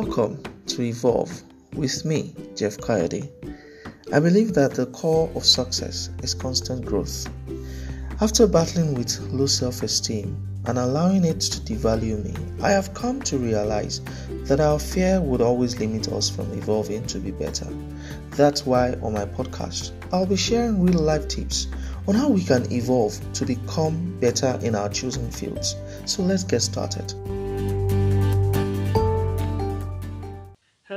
Welcome to Evolve with me, Jeff Kayode. I believe that the core of success is constant growth. After battling with low self esteem and allowing it to devalue me, I have come to realize that our fear would always limit us from evolving to be better. That's why on my podcast, I'll be sharing real life tips on how we can evolve to become better in our chosen fields. So let's get started.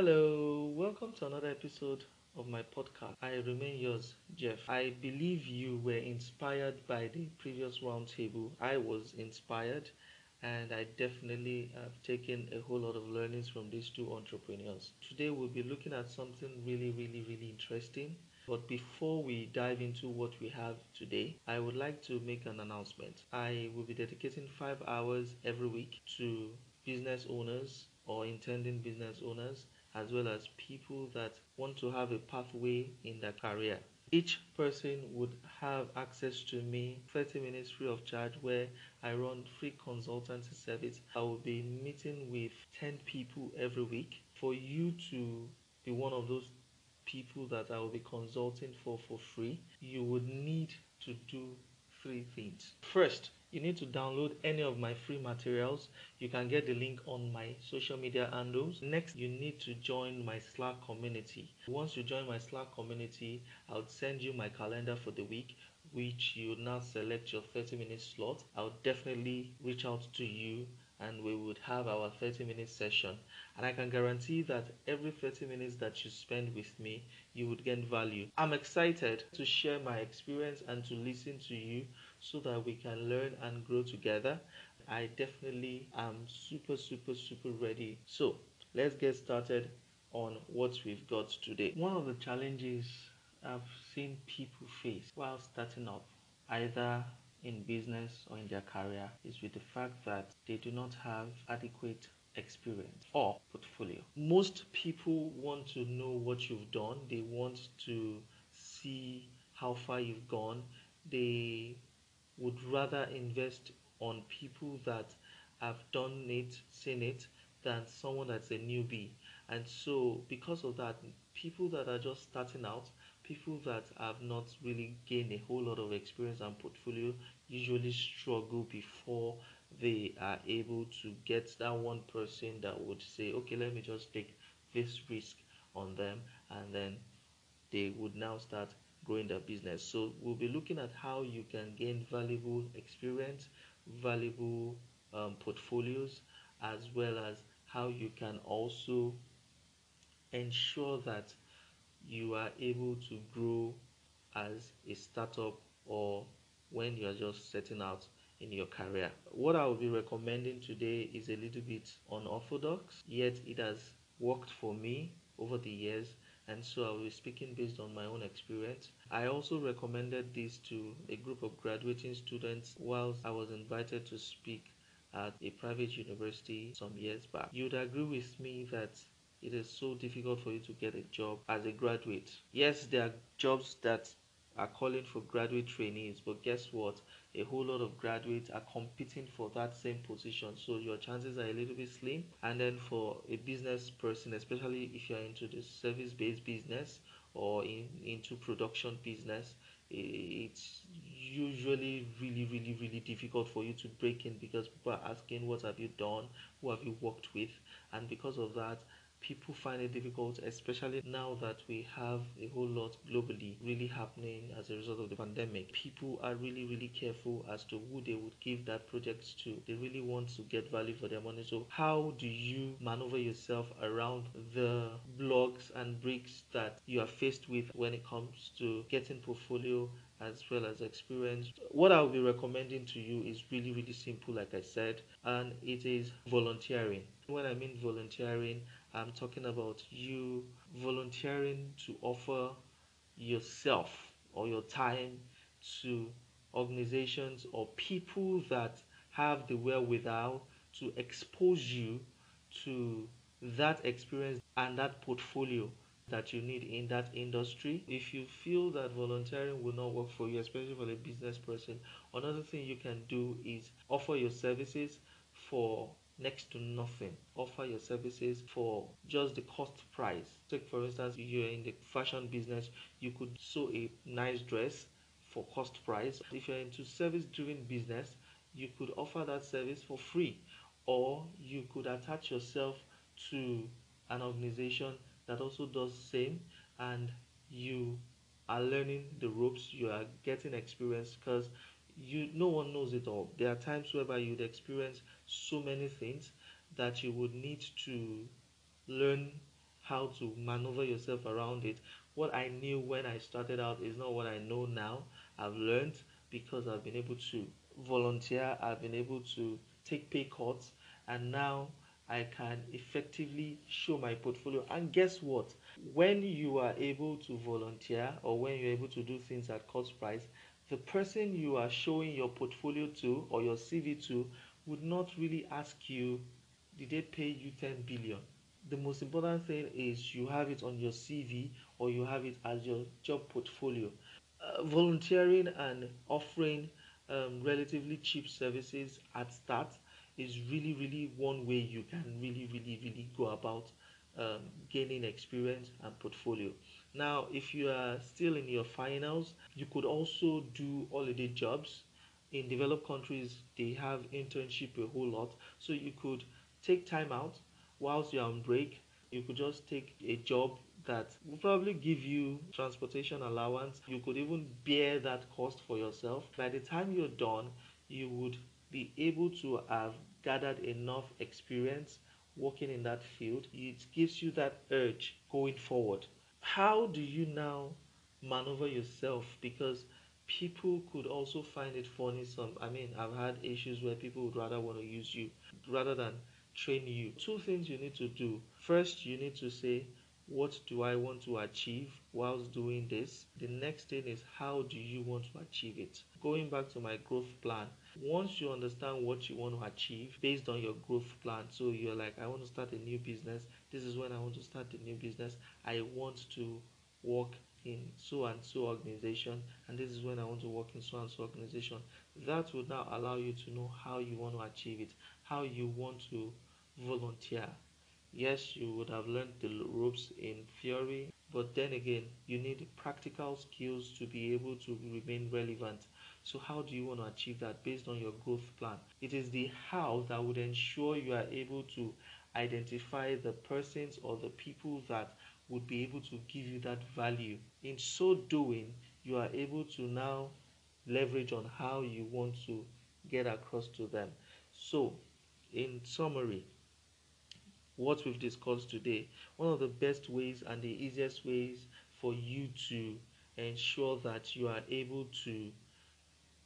Hello, welcome to another episode of my podcast. I remain yours, Jeff. I believe you were inspired by the previous roundtable. I was inspired, and I definitely have taken a whole lot of learnings from these two entrepreneurs. Today, we'll be looking at something really, really, really interesting. But before we dive into what we have today, I would like to make an announcement. I will be dedicating five hours every week to business owners or intending business owners as well as people that want to have a pathway in their career. Each person would have access to me 30 minutes free of charge where I run free consultancy service. I will be meeting with 10 people every week for you to be one of those people that I will be consulting for for free. You would need to do three things. First, you need to download any of my free materials. You can get the link on my social media handles. Next, you need to join my Slack community. Once you join my Slack community, I'll send you my calendar for the week, which you now select your 30 minute slot. I'll definitely reach out to you and we would have our 30 minute session. And I can guarantee that every 30 minutes that you spend with me, you would gain value. I'm excited to share my experience and to listen to you so that we can learn and grow together. I definitely am super, super, super ready. So let's get started on what we've got today. One of the challenges I've seen people face while starting up, either in business or in their career, is with the fact that they do not have adequate experience or portfolio. Most people want to know what you've done, they want to see how far you've gone. They would rather invest on people that have done it, seen it, than someone that's a newbie. And so, because of that, people that are just starting out, people that have not really gained a whole lot of experience and portfolio, usually struggle before they are able to get that one person that would say, okay, let me just take this risk on them, and then they would now start growing their business. So we'll be looking at how you can gain valuable experience, valuable um, portfolios, as well as how you can also ensure that you are able to grow as a startup or when you are just setting out in your career. What I will be recommending today is a little bit unorthodox, yet it has worked for me over the years and so I will be speaking based on my own experience. I also recommended this to a group of graduating students whilst I was invited to speak at a private university some years back. You'd agree with me that it is so difficult for you to get a job as a graduate. Yes, there are jobs that are calling for graduate trainees, but guess what? A whole lot of graduates are competing for that same position, so your chances are a little bit slim. And then for a business person, especially if you're into the service based business or in, into production business, it's usually really, really, really difficult for you to break in because people are asking, What have you done? Who have you worked with? And because of that, people find it difficult, especially now that we have a whole lot globally really happening as a result of the pandemic. People are really, really careful as to who they would give that project to. They really want to get value for their money. So, how do you maneuver yourself around the blocks and bricks that you are faced with when it comes to getting portfolio as well as experience. What I'll be recommending to you is really, really simple, like I said, and it is volunteering. When I mean volunteering, I'm talking about you volunteering to offer yourself or your time to organizations or people that have the wherewithal to expose you to that experience and that portfolio that you need in that industry. If you feel that volunteering will not work for you, especially for a business person, another thing you can do is offer your services for next to nothing. Offer your services for just the cost price. Take for instance, you're in the fashion business, you could sew a nice dress for cost price. If you're into service driven business, you could offer that service for free or you could attach yourself to an organization that also does same and you are learning the ropes you are getting experience because you no one knows it all there are times whereby you'd experience so many things that you would need to learn how to maneuver yourself around it what i knew when i started out is not what i know now i've learned because i've been able to volunteer i've been able to take pay cuts and now I can effectively show my portfolio. And guess what? When you are able to volunteer or when you're able to do things at cost price, the person you are showing your portfolio to or your CV to would not really ask you, did they pay you 10 billion? The most important thing is you have it on your CV or you have it as your job portfolio. Uh, volunteering and offering um, relatively cheap services at start is really really one way you can really really really go about um, gaining experience and portfolio. Now if you are still in your finals you could also do holiday jobs. In developed countries they have internship a whole lot. So you could take time out whilst you're on break. You could just take a job that will probably give you transportation allowance. You could even bear that cost for yourself. By the time you're done you would be able to have gathered enough experience working in that field, it gives you that urge going forward. How do you now maneuver yourself? Because people could also find it funny. Some, I mean, I've had issues where people would rather want to use you rather than train you. Two things you need to do. First, you need to say, what do I want to achieve whilst doing this? The next thing is how do you want to achieve it? Going back to my growth plan, once you understand what you want to achieve based on your growth plan, so you're like, I want to start a new business, this is when I want to start the new business, I want to work in so and so organization, and this is when I want to work in so and so organization. That would now allow you to know how you want to achieve it, how you want to volunteer Yes, you would have learned the ropes in theory, but then again, you need practical skills to be able to remain relevant. So, how do you want to achieve that based on your growth plan? It is the how that would ensure you are able to identify the persons or the people that would be able to give you that value. In so doing, you are able to now leverage on how you want to get across to them. So, in summary, what we've discussed today, one of the best ways and the easiest ways for you to ensure that you are able to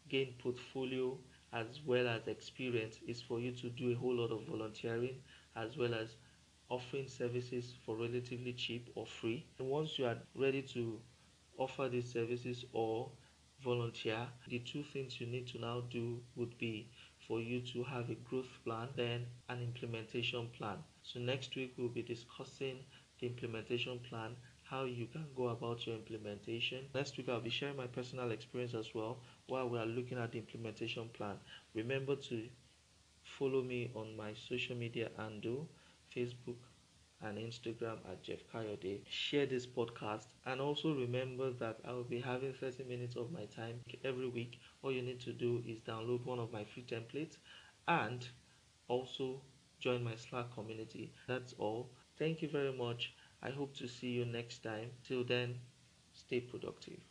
gain portfolio as well as experience is for you to do a whole lot of volunteering as well as offering services for relatively cheap or free. And once you are ready to offer these services or volunteer, the two things you need to now do would be for you to have a growth plan, then an implementation plan. So next week we'll be discussing the implementation plan, how you can go about your implementation. Next week I'll be sharing my personal experience as well while we are looking at the implementation plan. Remember to follow me on my social media handle, Facebook, and Instagram at Jeff Kayode. Share this podcast and also remember that I will be having 30 minutes of my time every week. All you need to do is download one of my free templates and also join my Slack community. That's all. Thank you very much. I hope to see you next time. Till then, stay productive.